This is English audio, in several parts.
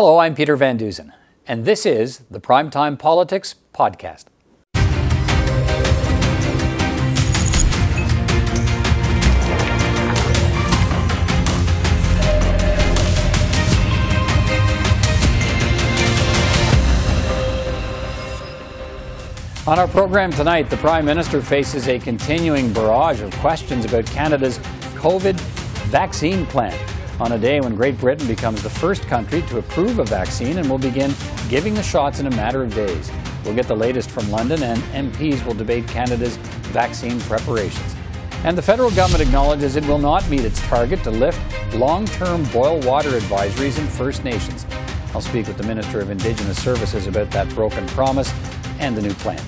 Hello, I'm Peter Van Dusen, and this is the Primetime Politics Podcast. On our program tonight, the Prime Minister faces a continuing barrage of questions about Canada's COVID vaccine plan on a day when Great Britain becomes the first country to approve a vaccine and will begin giving the shots in a matter of days. We'll get the latest from London, and MPs will debate Canada's vaccine preparations. And the federal government acknowledges it will not meet its target to lift long term boil water advisories in First Nations. I'll speak with the Minister of Indigenous Services about that broken promise and the new plan.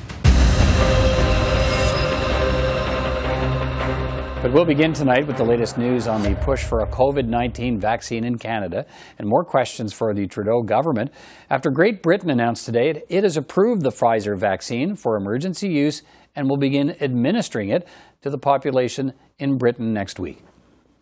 But we'll begin tonight with the latest news on the push for a COVID 19 vaccine in Canada and more questions for the Trudeau government after Great Britain announced today it has approved the Pfizer vaccine for emergency use and will begin administering it to the population in Britain next week.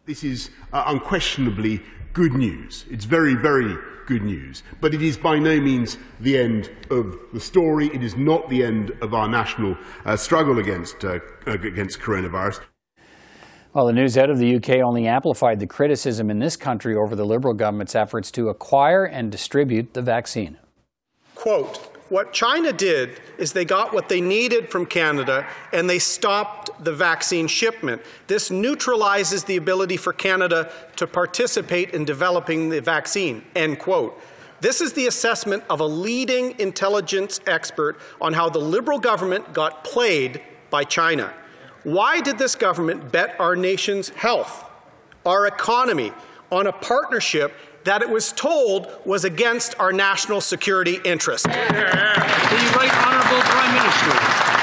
This is uh, unquestionably good news. It's very, very good news. But it is by no means the end of the story. It is not the end of our national uh, struggle against, uh, against coronavirus. Well, the news out of the UK only amplified the criticism in this country over the Liberal government's efforts to acquire and distribute the vaccine. Quote, what China did is they got what they needed from Canada and they stopped the vaccine shipment. This neutralizes the ability for Canada to participate in developing the vaccine, end quote. This is the assessment of a leading intelligence expert on how the Liberal government got played by China. Why did this government bet our nation's health, our economy, on a partnership that it was told was against our national security interests? The Right Honourable Prime Minister.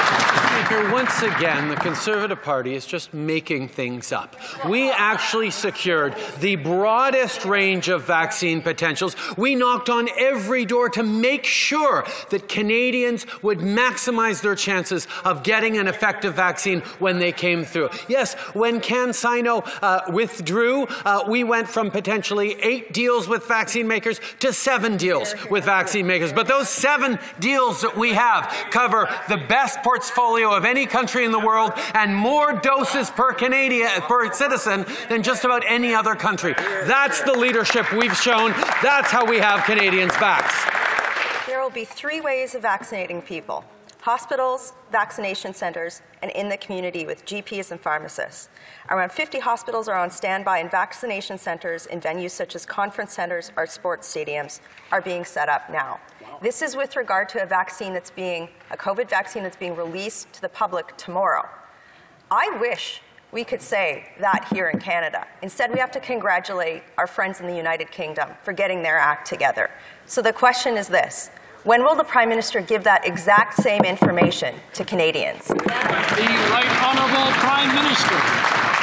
Speaker, once again, the Conservative Party is just making things up. We actually secured the broadest range of vaccine potentials. We knocked on every door to make sure that Canadians would maximize their chances of getting an effective vaccine when they came through. Yes, when CanSino uh, withdrew, uh, we went from potentially eight deals with vaccine makers to seven deals with vaccine makers. But those seven deals that we have cover the best portfolio of any country in the world and more doses per Canadian per citizen than just about any other country. That's the leadership we've shown. That's how we have Canadians' backs. There will be three ways of vaccinating people hospitals, vaccination centres, and in the community with GPs and pharmacists. Around 50 hospitals are on standby, and vaccination centres in venues such as conference centres or sports stadiums are being set up now. This is with regard to a vaccine that's being, a COVID vaccine that's being released to the public tomorrow. I wish we could say that here in Canada. Instead, we have to congratulate our friends in the United Kingdom for getting their act together. So the question is this when will the Prime Minister give that exact same information to Canadians? The Right Honourable Prime Minister.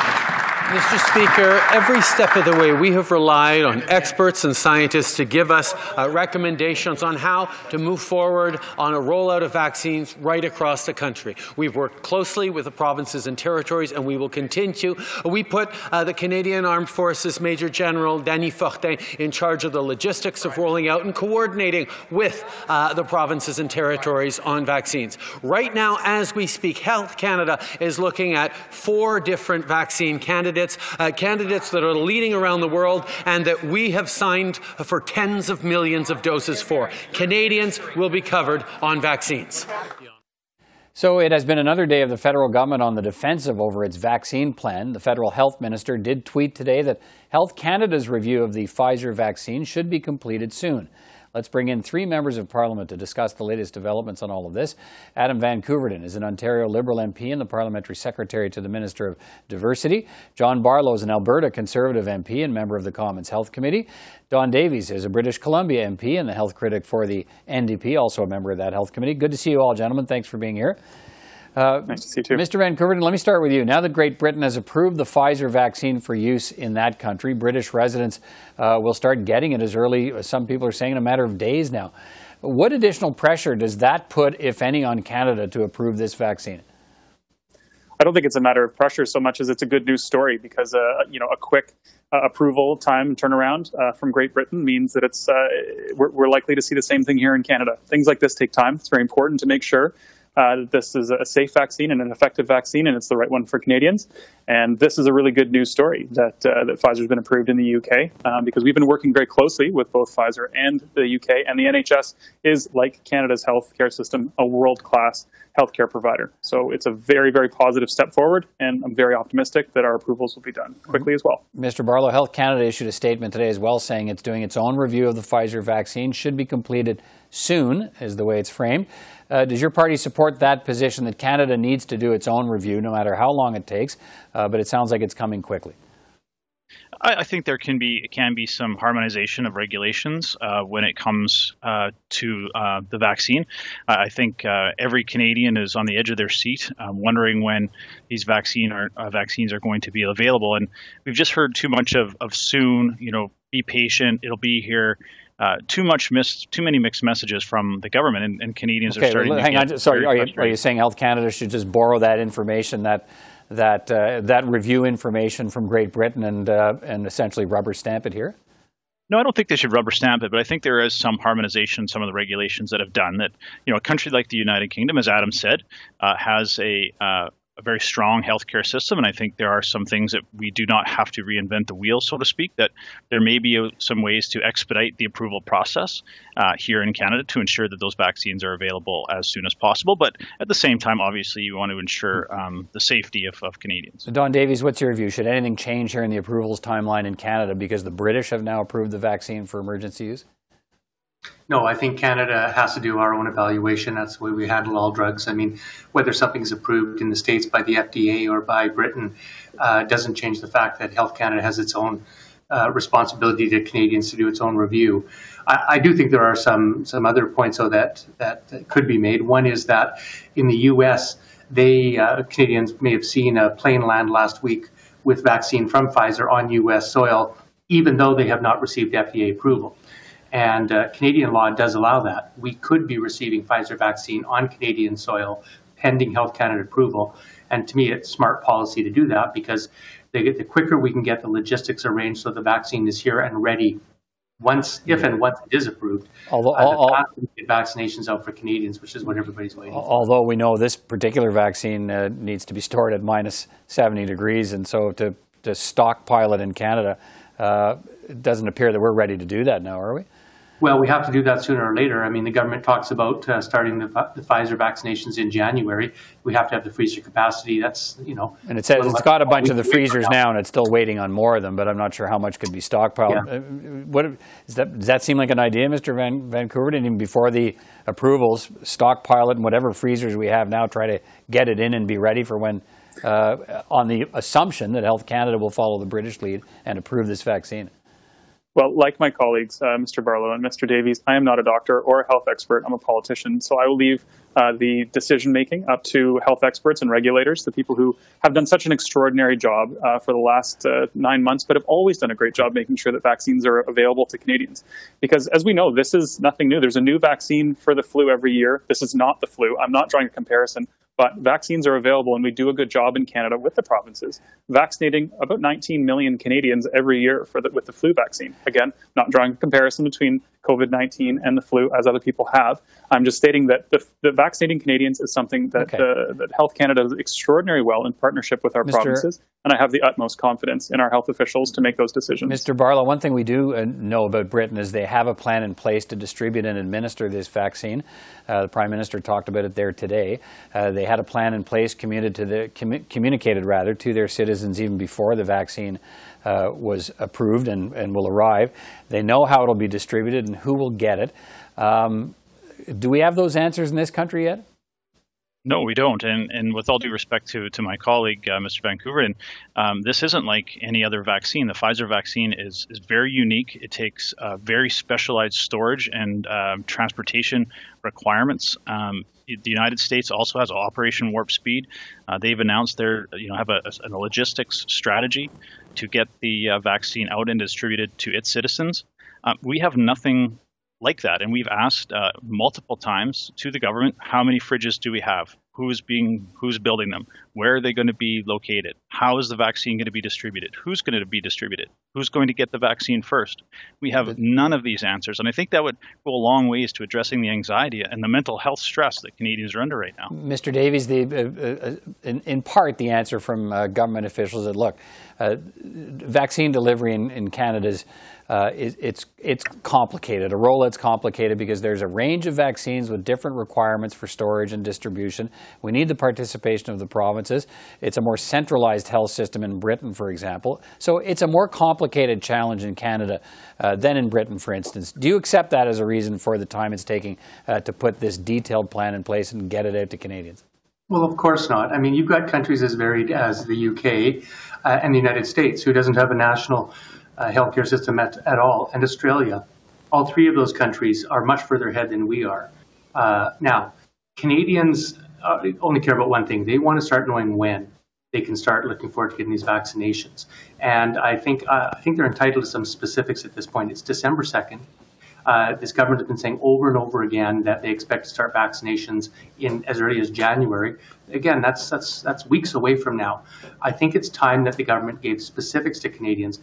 Mr. Speaker, every step of the way we have relied on experts and scientists to give us uh, recommendations on how to move forward on a rollout of vaccines right across the country. We've worked closely with the provinces and territories, and we will continue. We put uh, the Canadian Armed Forces Major General Dany Fortin in charge of the logistics of rolling out and coordinating with uh, the provinces and territories on vaccines. Right now, as we speak, Health Canada is looking at four different vaccine candidates candidates, uh, candidates that are leading around the world and that we have signed for tens of millions of doses for. Canadians will be covered on vaccines. So it has been another day of the federal government on the defensive over its vaccine plan. The federal health minister did tweet today that Health Canada's review of the Pfizer vaccine should be completed soon. Let's bring in three members of Parliament to discuss the latest developments on all of this. Adam Van Koeverden is an Ontario Liberal MP and the Parliamentary Secretary to the Minister of Diversity. John Barlow is an Alberta Conservative MP and member of the Commons Health Committee. Don Davies is a British Columbia MP and the health critic for the NDP, also a member of that health committee. Good to see you all, gentlemen. Thanks for being here. Uh, nice to see you too. Mr. Van Koeverden, let me start with you. Now that Great Britain has approved the Pfizer vaccine for use in that country, British residents uh, will start getting it as early, as some people are saying, in a matter of days now. What additional pressure does that put, if any, on Canada to approve this vaccine? I don't think it's a matter of pressure so much as it's a good news story because, uh, you know, a quick uh, approval time turnaround uh, from Great Britain means that it's uh, we're, we're, likely to see the same thing here in Canada. Things like this take time. It's very important to make sure uh, this is a safe vaccine and an effective vaccine, and it's the right one for Canadians. And this is a really good news story that uh, that Pfizer's been approved in the UK um, because we've been working very closely with both Pfizer and the UK, and the NHS is like Canada's healthcare system, a world class healthcare provider. So it's a very very positive step forward, and I'm very optimistic that our approvals will be done quickly as well. Mr. Barlow, Health Canada issued a statement today as well, saying it's doing its own review of the Pfizer vaccine, should be completed soon, is the way it's framed. Uh, does your party support that position that Canada needs to do its own review, no matter how long it takes? Uh, but it sounds like it's coming quickly. I, think there can be can be some harmonization of regulations uh, when it comes uh, to uh, the vaccine. I think uh, every Canadian is on the edge of their seat, um, wondering when these vaccine are, uh, vaccines are going to be available. And we've just heard too much of, of soon. You know, be patient; it'll be here uh, too much missed, too many mixed messages from the government, and, and Canadians okay, are starting. Hang on, sorry, are you, are you, saying Health Canada should just borrow that information, that that uh, that review information from Great Britain, and uh, and essentially rubber stamp it here? No, I don't think they should rubber stamp it, but I think there is some harmonization, some of the regulations that have done that. You know, a country like the United Kingdom, as Adam said, uh, has a uh, a very strong healthcare system, and I think there are some things that we do not have to reinvent the wheel, so to speak. That there may be uh, some ways to expedite the approval process uh, here in Canada to ensure that those vaccines are available as soon as possible. But at the same time, obviously, you want to ensure um, the safety of, of Canadians. Don Davies, what's your view? Should anything change here in the approvals timeline in Canada because the British have now approved the vaccine for emergency use? No, I think Canada has to do our own evaluation. That's the way we handle all drugs. I mean, whether something's approved in the States by the FDA or by Britain uh, doesn't change the fact that Health Canada has its own uh, responsibility to Canadians to do its own review. I, I, do think there are some some other points though that, that, could be made. One is that in the U.S., they uh, Canadians may have seen a plane land last week with vaccine from Pfizer on U.S. soil, even though they have not received FDA approval. And uh, Canadian law does allow that. We could be receiving Pfizer vaccine on Canadian soil pending Health Canada approval. And to me, it's smart policy to do that because the quicker we can get the logistics arranged so the vaccine is here and ready once, if and once it is approved, although, uh, all, get vaccinations out for Canadians, which is what everybody's waiting for. Although we know this particular vaccine uh, needs to be stored at minus 70 degrees, and so to, to stockpile it in Canada, uh, it doesn't appear that we're ready to do that now, are we? Well, we have to do that sooner or later. I mean, the government talks about uh, starting the, the, Pfizer vaccinations in January. We have to have the freezer capacity. That's, you know. And it says it's got a bunch of the freezers now, and it's still waiting on more of them, but I'm not sure how much could be stockpiled. Yeah. Uh, what, that, does that seem like an idea, Mr. Van, Vancouver? And even before the approvals, stockpile it in whatever freezers we have now, try to get it in and be ready for when, uh, on the assumption that Health Canada will follow the British lead and approve this vaccine. Well, like my colleagues, uh, Mr. Barlow and Mr. Davies, I am not a doctor or a health expert. I'm a politician. So I will leave uh, the decision making up to health experts and regulators, the people who have done such an extraordinary job uh, for the last uh, nine months, but have always done a great job making sure that vaccines are available to Canadians. Because as we know, this is nothing new. There's a new vaccine for the flu every year. This is not the flu. I'm not drawing a comparison. But vaccines are available, and we do a good job in Canada with the provinces, vaccinating about 19 million Canadians every year for the, with the flu vaccine. Again, not drawing a comparison between COVID 19 and the flu as other people have. I'm just stating that the, the vaccinating Canadians is something that, okay. uh, that Health Canada does extraordinarily well in partnership with our Mr. provinces. And I have the utmost confidence in our health officials to make those decisions. Mr. Barlow, one thing we do uh, know about Britain is they have a plan in place to distribute and administer this vaccine. Uh, the Prime Minister talked about it there today. Uh, they had a plan in place communicated, to the, commu- communicated rather to their citizens even before the vaccine uh, was approved and, and will arrive. They know how it'll be distributed and who will get it. Um, do we have those answers in this country yet? No, we don't. And, and with all due respect to, to my colleague, uh, Mr. Van Koeverden, and um, this isn't like any other vaccine. The Pfizer vaccine is, is very unique. It takes uh, very specialized storage and um, transportation requirements. Um, the United States also has Operation Warp Speed. Uh, they've announced their, you know, have a, a, a logistics strategy to get the uh, vaccine out and distributed to its citizens. Uh, we have nothing like that. And we've asked uh, multiple times to the government, how many fridges do we have? who's being who's building them where are they going to be located? How is the vaccine going to be distributed? Who's going to be distributed? Who's going to get the vaccine first? We have none of these answers and i think that would go a long ways to addressing the anxiety and the mental health stress that canadians are under right now. Mr davies the uh, uh, in, in, part the answer from uh, government officials that look uh, vaccine delivery in, in canada is uh, it, it's it's complicated. A rollout's complicated because there's a range of vaccines with different requirements for storage and distribution. We need the participation of the provinces. It's a more centralized health system in Britain, for example. So it's a more complicated challenge in Canada uh, than in Britain, for instance. Do you accept that as a reason for the time it's taking uh, to put this detailed plan in place and get it out to Canadians? Well, of course not. I mean, you've got countries as varied as the UK uh, and the United States who doesn't have a national uh, healthcare system at, at all, and Australia. All three of those countries are much further ahead than we are. Uh, now, Canadians uh, only care about one thing. They want to start knowing when they can start looking forward to getting these vaccinations. And I think uh, I think they're entitled to some specifics at this point. It's December 2nd. Uh, this government has been saying over and over again that they expect to start vaccinations in as early as January. Again, that's that's that's weeks away from now. I think it's time that the government gave specifics to Canadians.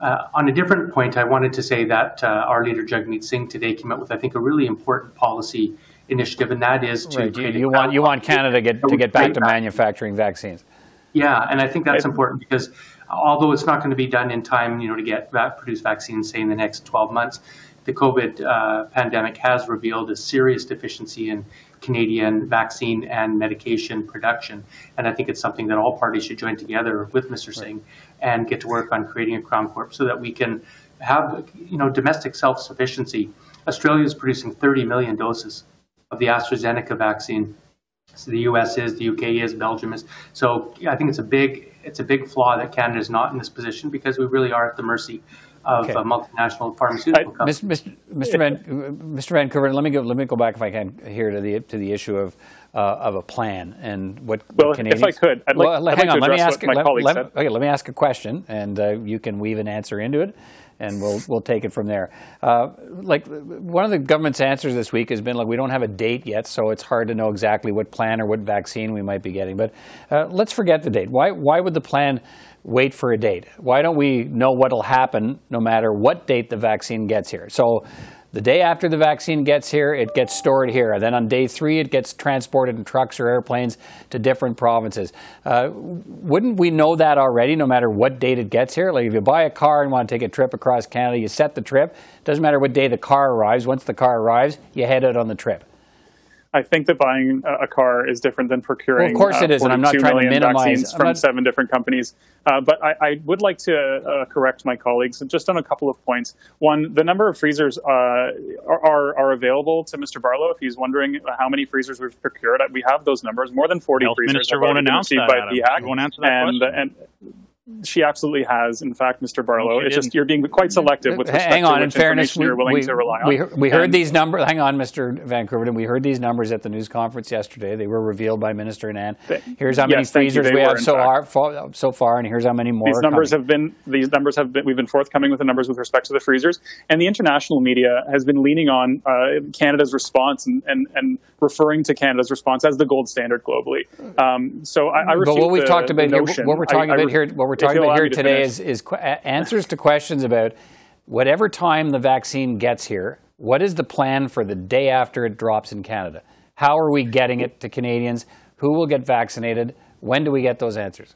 Uh, on a different point, I wanted to say that uh, our leader Jagmeet Singh today came up with, I think, a really important policy initiative, and that is to right. you, you want you want Canada get, to get back to manufacturing vaccines. Yeah, and I think that's important because although it's not going to be done in time, you know, to get produce vaccines, say in the next 12 months, the COVID uh, pandemic has revealed a serious deficiency in Canadian vaccine and medication production. And I think it's something that all parties should join together with Mr. Singh and get to work on creating a Crown Corp so that we can have you know domestic self-sufficiency. Australia is producing 30 million doses of the AstraZeneca vaccine. So the U.S. is, the U.K. is, Belgium is. So I think it's a big it's a big flaw that Canada is not in this position because we really are at the mercy of okay. multinational pharmaceutical I, companies. Mr. Mr. Van, Mr. Van Koeverden, let me go. Let me go back if I can here to the to the issue of uh, of a plan and what, well, what Canadians. Well, if I could, I'd like, well, I'd hang like on. let me ask. my let, let, okay, let me ask a question, and uh, you can weave an answer into it, and we'll we'll take it from there. Uh, like one of the government's answers this week has been like we don't have a date yet, so it's hard to know exactly what plan or what vaccine we might be getting. But uh, let's forget the date. Why why would the plan wait for a date? Why don't we know what will happen no matter what date the vaccine gets here? So the day after the vaccine gets here, it gets stored here. And then on day three, it gets transported in trucks or airplanes to different provinces. Uh, wouldn't we know that already, no matter what date it gets here? Like if you buy a car and want to take a trip across Canada, you set the trip. Doesn't matter what day the car arrives. Once the car arrives, you head out on the trip. I think that buying a car is different than procuring. Well, of course it is, uh, and I'm not trying to minimize from not... seven different companies. Uh, but I, I, would like to uh, correct my colleagues just on a couple of points. One, the number of freezers uh, are, are available to Mr. Barlow if he's wondering how many freezers we've procured. We have those numbers. More than 40 Health freezers Minister won't announce that, by DHAC. Won't answer that and, question. And, she absolutely has, in fact, Mr. Barlow. It's just you're being quite selective with respect hang on, to in fairness, we, you're willing we, to rely on. We, we heard and, these numbers. Hang on, Mr. Van Koeverden. We heard these numbers at the news conference yesterday. They were revealed by Minister Anand. Here's how many yes, freezers we were, have so far, so far, and here's how many more. These numbers coming. have been. These numbers have been. We've been forthcoming with the numbers with respect to the freezers, and the international media has been leaning on uh, Canada's response and, and, and referring to Canada's response as the gold standard globally. Um, so I, I But what we've the, talked about here, what we're talking I, about here, what we're talking about here today is, is answers to questions about whatever time the vaccine gets here. What is the plan for the day after it drops in Canada? How are we getting it to Canadians? Who will get vaccinated? When do we get those answers?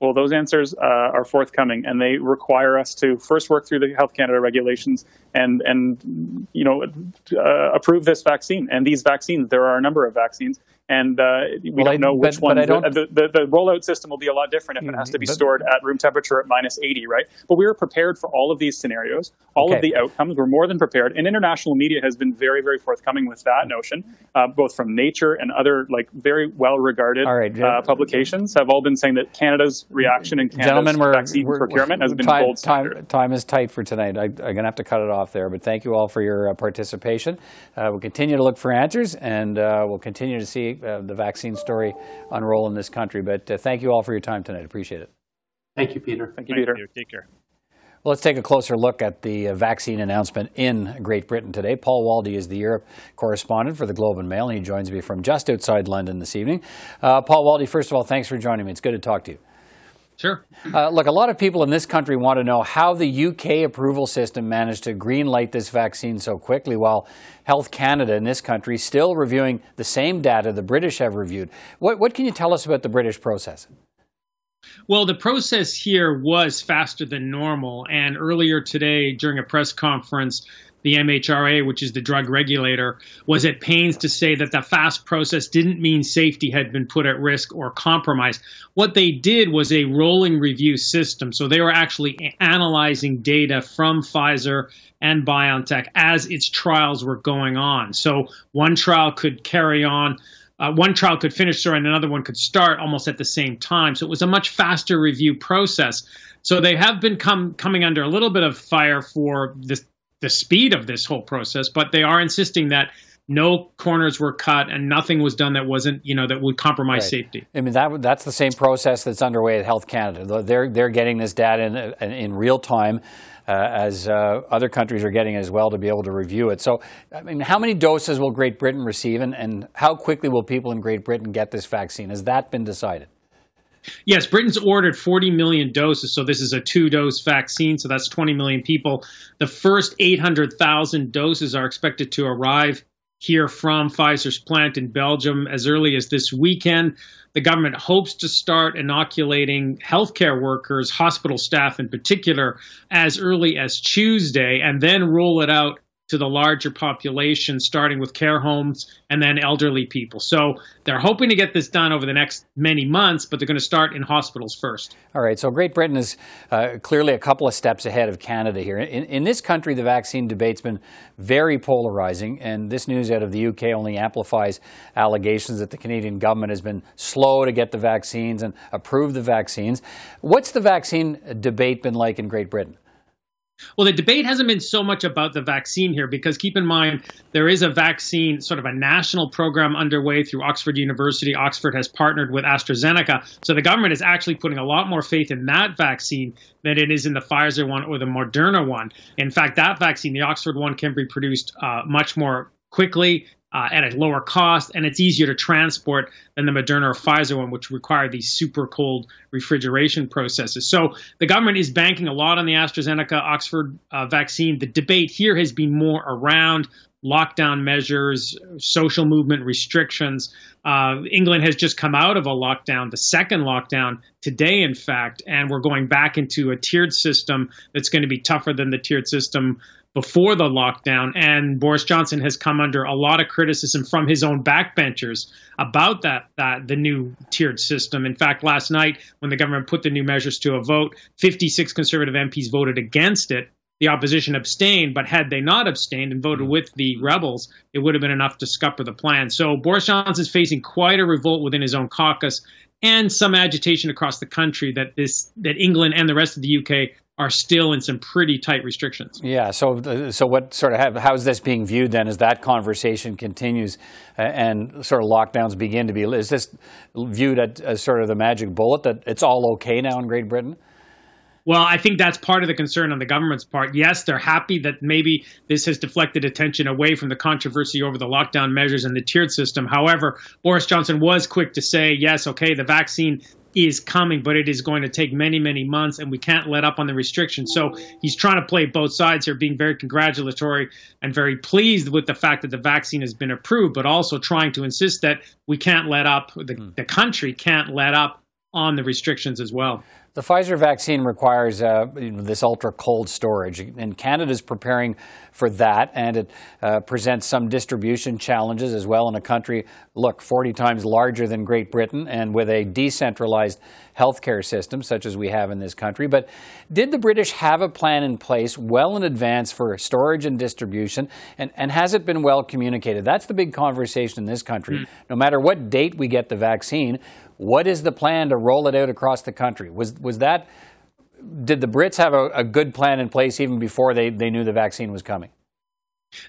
Well, those answers uh, are forthcoming, and they require us to first work through the Health Canada regulations and and you know uh, approve this vaccine and these vaccines. There are a number of vaccines, and uh, we well, don't know which one. The, the, the, rollout system will be a lot different if it has to be but, stored at room temperature at minus 80, right? But we are prepared for all of these scenarios, all okay. of the outcomes. We're more than prepared, and international media has been very, very forthcoming with that notion, uh, both from Nature and other like very well-regarded right, uh, publications have all been saying that Canada's reaction and Canada's Gentlemen, we're, vaccine we're, procurement we're, has been time, gold. Time, time, is tight for tonight. I, am going to have to cut it off there, but thank you all for your uh, participation. Uh, we'll continue to look for answers, and uh, we'll continue to see the vaccine story unroll in this country. But uh, thank you all for your time tonight. Appreciate it. Thank you, Peter. Thank you, Peter. Take care. Well, let's take a closer look at the uh, vaccine announcement in Great Britain today. Paul Waldie is the Europe correspondent for the Globe and Mail, and he joins me from just outside London this evening. Uh, Paul Waldie, first of all, thanks for joining me. It's good to talk to you. Sure. Uh, look, a lot of people in this country want to know how the UK approval system managed to greenlight this vaccine so quickly while Health Canada in this country is still reviewing the same data the British have reviewed. What, what can you tell us about the British process? Well, the process here was faster than normal. And earlier today, during a press conference, the MHRA, which is the drug regulator, was at pains to say that the fast process didn't mean safety had been put at risk or compromised. What they did was a rolling review system. So they were actually analyzing data from Pfizer and BioNTech as its trials were going on. So one trial could carry on uh, one trial could finish sorry, and another one could start almost at the same time. So it was a much faster review process. So they have been coming under a little bit of fire for this, the speed of this whole process, but they are insisting that no corners were cut and nothing was done that wasn't, you know, that would compromise right. safety. I mean, that that's the same process that's underway at Health Canada. They're they're getting this data in, in real time uh, as uh, other countries are getting as well to be able to review it. So, I mean, how many doses will Great Britain receive, and, and how quickly will people in Great Britain get this vaccine? Has that been decided? Yes, Britain's ordered 40 million doses. So this is a two dose vaccine. So that's 20 million people. The first 800,000 doses are expected to arrive here from Pfizer's plant in Belgium as early as this weekend. The government hopes to start inoculating healthcare workers, hospital staff in particular, as early as Tuesday, and then roll it out to the larger population, starting with care homes and then elderly people. So they're hoping to get this done over the next many months, but they're going to start in hospitals first. All right. So Great Britain is uh, clearly a couple of steps ahead of Canada here. In, in, this country, the vaccine debate's been very polarizing, and this news out of the UK only amplifies allegations that the Canadian government has been slow to get the vaccines and approve the vaccines. What's the vaccine debate been like in Great Britain? Well, the debate hasn't been so much about the vaccine here because keep in mind there is a vaccine, sort of a national program underway through Oxford University. Oxford has partnered with AstraZeneca. So the government is actually putting a lot more faith in that vaccine than it is in the Pfizer one or the Moderna one. In fact, that vaccine, the Oxford one, can be produced uh, much more quickly uh, at a lower cost, and it's easier to transport than the Moderna or Pfizer one, which require these super cold refrigeration processes. So the government is banking a lot on the AstraZeneca Oxford uh, vaccine. The debate here has been more around lockdown measures, social movement restrictions. Uh, England has just come out of a lockdown, the second lockdown today, in fact, and we're going back into a tiered system that's going to be tougher than the tiered system before the lockdown. And Boris Johnson has come under a lot of criticism from his own backbenchers about that, that the new tiered system. In fact, last night when the government put the new measures to a vote, 56 conservative MPs voted against it. The opposition abstained, but had they not abstained and voted mm-hmm. with the rebels, it would have been enough to scupper the plan. So Boris Johnson is facing quite a revolt within his own caucus and some agitation across the country that this that England and the rest of the UK are still in some pretty tight restrictions. Yeah. So, so what sort of have, how is this being viewed then as that conversation continues and sort of lockdowns begin to be? Is this viewed as sort of the magic bullet that it's all okay now in Great Britain? Well, I think that's part of the concern on the government's part. Yes, they're happy that maybe this has deflected attention away from the controversy over the lockdown measures and the tiered system. However, Boris Johnson was quick to say, yes, okay, the vaccine is coming, but it is going to take many, many months, and we can't let up on the restrictions. So he's trying to play both sides here, being very congratulatory and very pleased with the fact that the vaccine has been approved, but also trying to insist that we can't let up, the, mm. the country can't let up on the restrictions as well. The Pfizer vaccine requires uh, this ultra cold storage, and Canada is preparing for that, and it uh, presents some distribution challenges as well in a country, look, 40 times larger than Great Britain and with a decentralized healthcare system such as we have in this country. But did the British have a plan in place well in advance for storage and distribution, and, and has it been well communicated? That's the big conversation in this country. Mm. No matter what date we get the vaccine, what is the plan to roll it out across the country? Was was that did the Brits have a, a good plan in place even before they, they knew the vaccine was coming?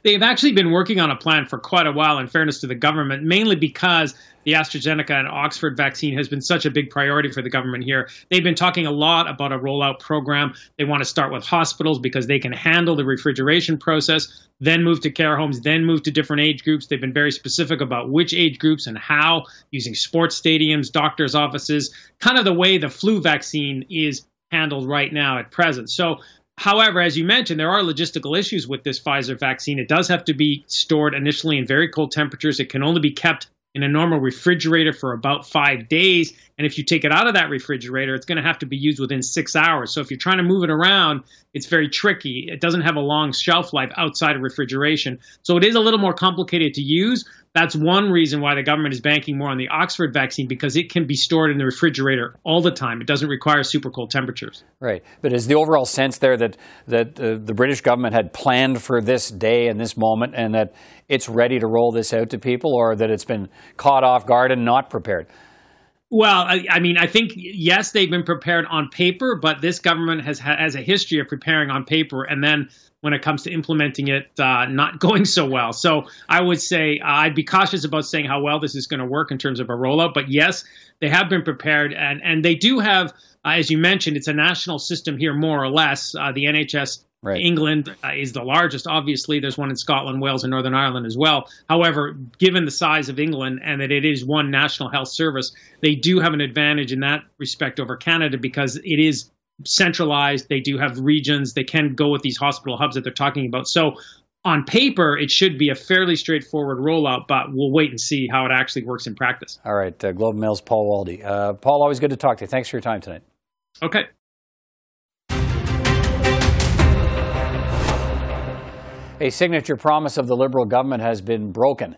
They've actually been working on a plan for quite a while, in fairness to the government, mainly because the AstraZeneca and Oxford vaccine has been such a big priority for the government here. They've been talking a lot about a rollout program. They want to start with hospitals because they can handle the refrigeration process, then move to care homes, then move to different age groups. They've been very specific about which age groups and how, using sports stadiums, doctors' offices, kind of the way the flu vaccine is handled right now at present. So However, as you mentioned, there are logistical issues with this Pfizer vaccine. It does have to be stored initially in very cold temperatures. It can only be kept in a normal refrigerator for about five days. And if you take it out of that refrigerator, it's going to have to be used within six hours. So if you're trying to move it around, it's very tricky. It doesn't have a long shelf life outside of refrigeration. So it is a little more complicated to use. That's one reason why the government is banking more on the Oxford vaccine because it can be stored in the refrigerator all the time. It doesn't require super cold temperatures. Right. But is the overall sense there that, that uh, the British government had planned for this day and this moment and that it's ready to roll this out to people or that it's been caught off guard and not prepared? Well, I, I, mean, I think yes, they've been prepared on paper, but this government has has a history of preparing on paper, and then when it comes to implementing it, uh, not going so well. So I would say uh, I'd be cautious about saying how well this is going to work in terms of a rollout. But yes, they have been prepared, and and they do have, uh, as you mentioned, it's a national system here, more or less. Uh, the NHS Right. England uh, is the largest. Obviously, there's one in Scotland, Wales, and Northern Ireland as well. However, given the size of England and that it is one national health service, they do have an advantage in that respect over Canada because it is centralized. They do have regions. They can go with these hospital hubs that they're talking about. So, on paper, it should be a fairly straightforward rollout, but we'll wait and see how it actually works in practice. All right, uh, Globe Mail's Paul Waldie. Uh, Paul, always good to talk to you. Thanks for your time tonight. Okay. A signature promise of the Liberal government has been broken.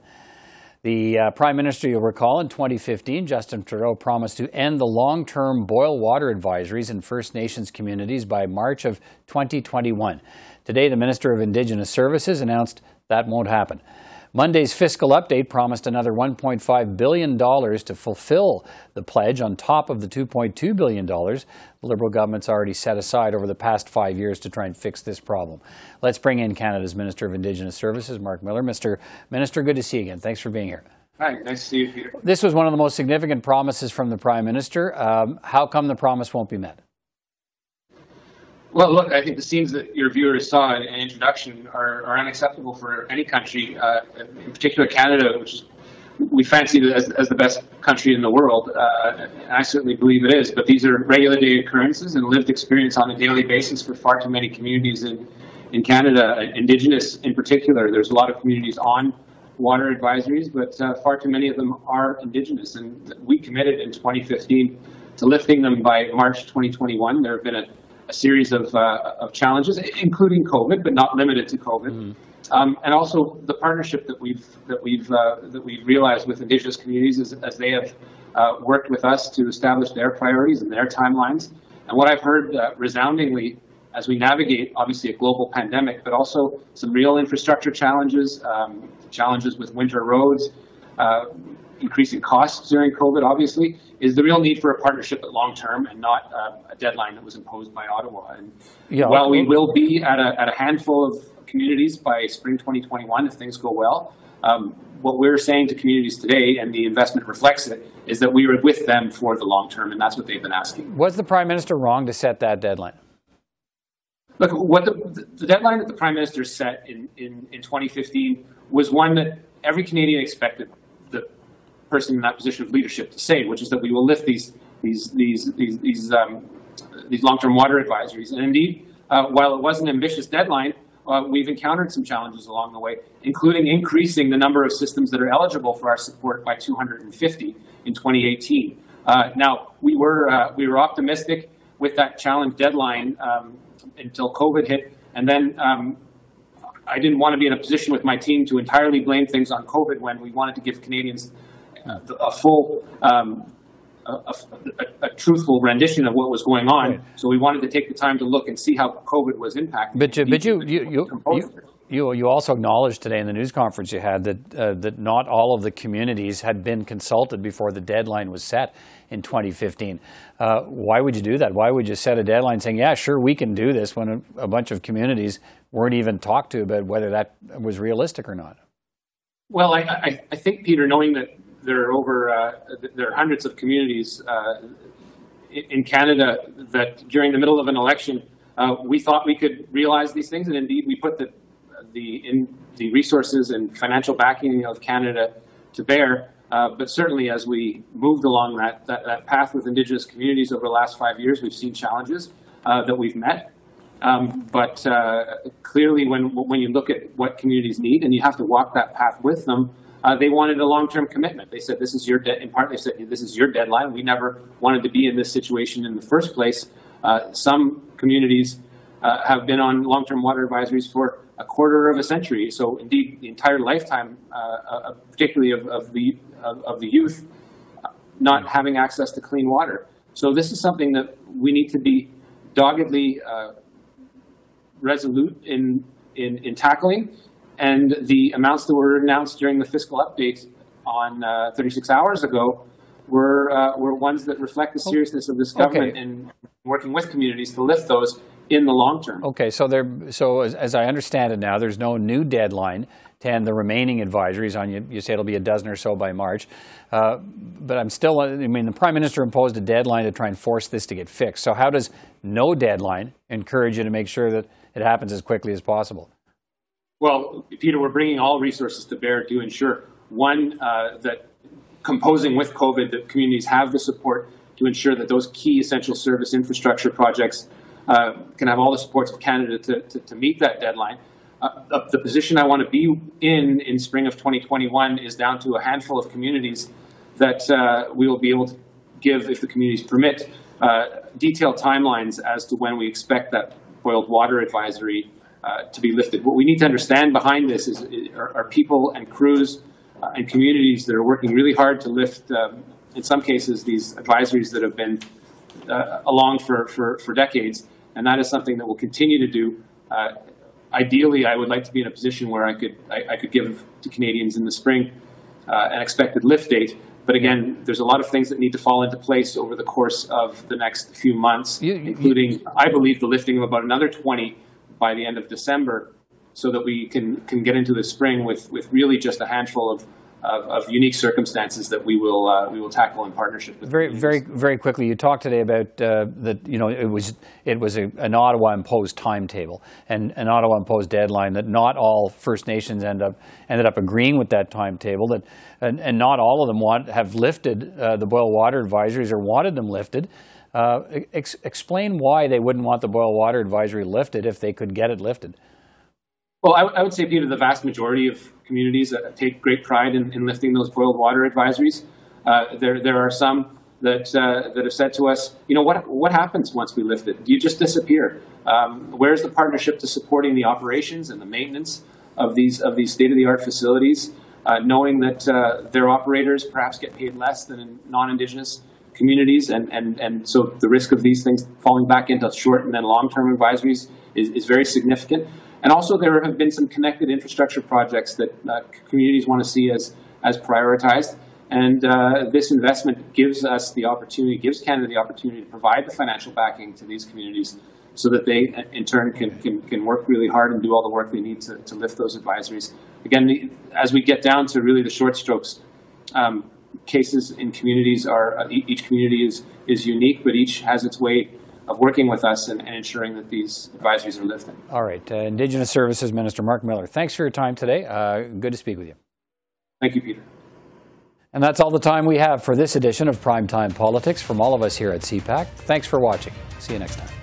The uh, Prime Minister, you'll recall, in 2015, Justin Trudeau promised to end the long-term boil water advisories in First Nations communities by March of 2021. Today, the Minister of Indigenous Services announced that won't happen. Monday's fiscal update promised another $1.5 billion to fulfill the pledge on top of the $2.2 billion the Liberal government's already set aside over the past five years to try and fix this problem. Let's bring in Canada's Minister of Indigenous Services, Mark Miller. Mr. Minister, good to see you again. Thanks for being here. Hi, nice to see you, Peter. This was one of the most significant promises from the Prime Minister. Um, how come the promise won't be met? Well, look, I think the scenes that your viewers saw in, in introduction are, are, unacceptable for any country, uh, in particular Canada, which is we fancy as, as the best country in the world. Uh, I certainly believe it is. But these are regular day occurrences and lived experience on a daily basis for far too many communities in, in Canada, Indigenous in particular. There's a lot of communities on water advisories, but uh, far too many of them are Indigenous. And we committed in 2015 to lifting them by March 2021. There have been a a series of, uh, of challenges, including COVID, but not limited to COVID. Mm. Um, and also the partnership that we've that we've uh, that we've realized with Indigenous communities as, as they have uh, worked with us to establish their priorities and their timelines. And what I've heard uh, resoundingly as we navigate, obviously, a global pandemic, but also some real infrastructure challenges, um, challenges with winter roads, uh, increasing costs during COVID, obviously, is the real need for a partnership at long term and not uh, a deadline that was imposed by Ottawa. And yeah, while we will be at a, at a handful of communities by spring 2021 if things go well, um, what we're saying to communities today, and the investment reflects it, is that we are with them for the long term, and that's what they've been asking. Was the Prime Minister wrong to set that deadline? Look, what the, the deadline that the Prime Minister set in, in, in 2015 was one that every Canadian expected person in that position of leadership to say, which is that we will lift these these these these these, um, these long-term water advisories. And indeed, uh, while it was an ambitious deadline, uh, we've encountered some challenges along the way, including increasing the number of systems that are eligible for our support by 250 in 2018. Uh, now, we were uh, we were optimistic with that challenge deadline um, until COVID hit, and then um, I didn't want to be in a position with my team to entirely blame things on COVID when we wanted to give Canadians a full, um, a, a, a, truthful rendition of what was going on. Right. So we wanted to take the time to look and see how COVID was impacting. But, you, but you, you, you, you, You, you also acknowledged today in the news conference you had that, uh, that not all of the communities had been consulted before the deadline was set in 2015. Uh, why would you do that? Why would you set a deadline saying, yeah, sure, we can do this when a, a bunch of communities weren't even talked to about whether that was realistic or not? Well, I, I, I think, Peter, knowing that there are over uh, there are hundreds of communities uh, in Canada that during the middle of an election, uh, we thought we could realize these things, and indeed we put the the in the resources and financial backing of Canada to bear. Uh, but certainly, as we moved along that, that, that, path with Indigenous communities over the last five years, we've seen challenges uh, that we've met. Um, but uh, clearly, when when you look at what communities need, and you have to walk that path with them, uh, they wanted a long-term commitment. They said, "This is your in part." They said, "This is your deadline." We never wanted to be in this situation in the first place. Uh, some communities uh, have been on long-term water advisories for a quarter of a century. So indeed, the entire lifetime, uh, particularly of, of the of, of, the youth, not having access to clean water. So this is something that we need to be doggedly uh, resolute in, in, in tackling. And the amounts that were announced during the fiscal update on uh, 36 hours ago were uh, were ones that reflect the seriousness of this government okay. in working with communities to lift those in the long term. Okay, so there, so as, as, I understand it now, there's no new deadline to end the remaining advisories on you. You say it'll be a dozen or so by March, uh, but I'm still. I mean, the prime minister imposed a deadline to try and force this to get fixed. So how does no deadline encourage you to make sure that it happens as quickly as possible? Well, Peter, we're bringing all resources to bear to ensure one uh, that composing with COVID, that communities have the support to ensure that those key essential service infrastructure projects uh, can have all the supports of Canada to, to, to meet that deadline. Uh, the position I want to be in in spring of 2021 is down to a handful of communities that uh, we will be able to give, if the communities permit, uh, detailed timelines as to when we expect that boiled water advisory uh, to be lifted. What we need to understand behind this is, are, are people and crews uh, and communities that are working really hard to lift, um, in some cases, these advisories that have been uh, along for, for, for decades. And that is something that we'll continue to do. Uh, ideally, I would like to be in a position where I could, I, I could give to Canadians in the spring uh, an expected lift date. But again, there's a lot of things that need to fall into place over the course of the next few months, including, I believe, the lifting of about another 20 by the end of December so that we can, can get into the spring with, with really just a handful of, of, of unique circumstances that we will uh, we will tackle in partnership with. Very very very quickly, you talked today about uh, that you know it was it was a, an Ottawa imposed timetable and an Ottawa imposed deadline that not all First Nations end up ended up agreeing with that timetable that and, and not all of them want have lifted uh, the boil water advisories or wanted them lifted. Uh, ex explain why they wouldn't want the boil water advisory lifted if they could get it lifted. Well, I, I would say, Peter, the vast majority of communities that take great pride in, in lifting those boiled water advisories. Uh, there, there are some that uh, that have said to us, you know, what what happens once we lift it? Do you just disappear? Um, where's the partnership to supporting the operations and the maintenance of these of these state of the art facilities? Uh, knowing that uh, their operators perhaps get paid less than in non-indigenous communities, and, and, and so the risk of these things falling back into short and then long-term advisories is, is very significant. And also there have been some connected infrastructure projects that uh, communities want to see as, as prioritized. And uh, this investment gives us the opportunity, gives Canada the opportunity to provide the financial backing to these communities so that they, in turn, can, can, can work really hard and do all the work they need to, to lift those advisories. Again, as we get down to really the short strokes, um, cases in communities are uh, each community is is unique, but each has its way of working with us and, and ensuring that these advisories are lifted. All right, uh, Indigenous Services Minister Mark Miller, thanks for your time today. Uh, good to speak with you. Thank you, Peter. And that's all the time we have for this edition of Primetime Politics from all of us here at CPAC. Thanks for watching. See you next time.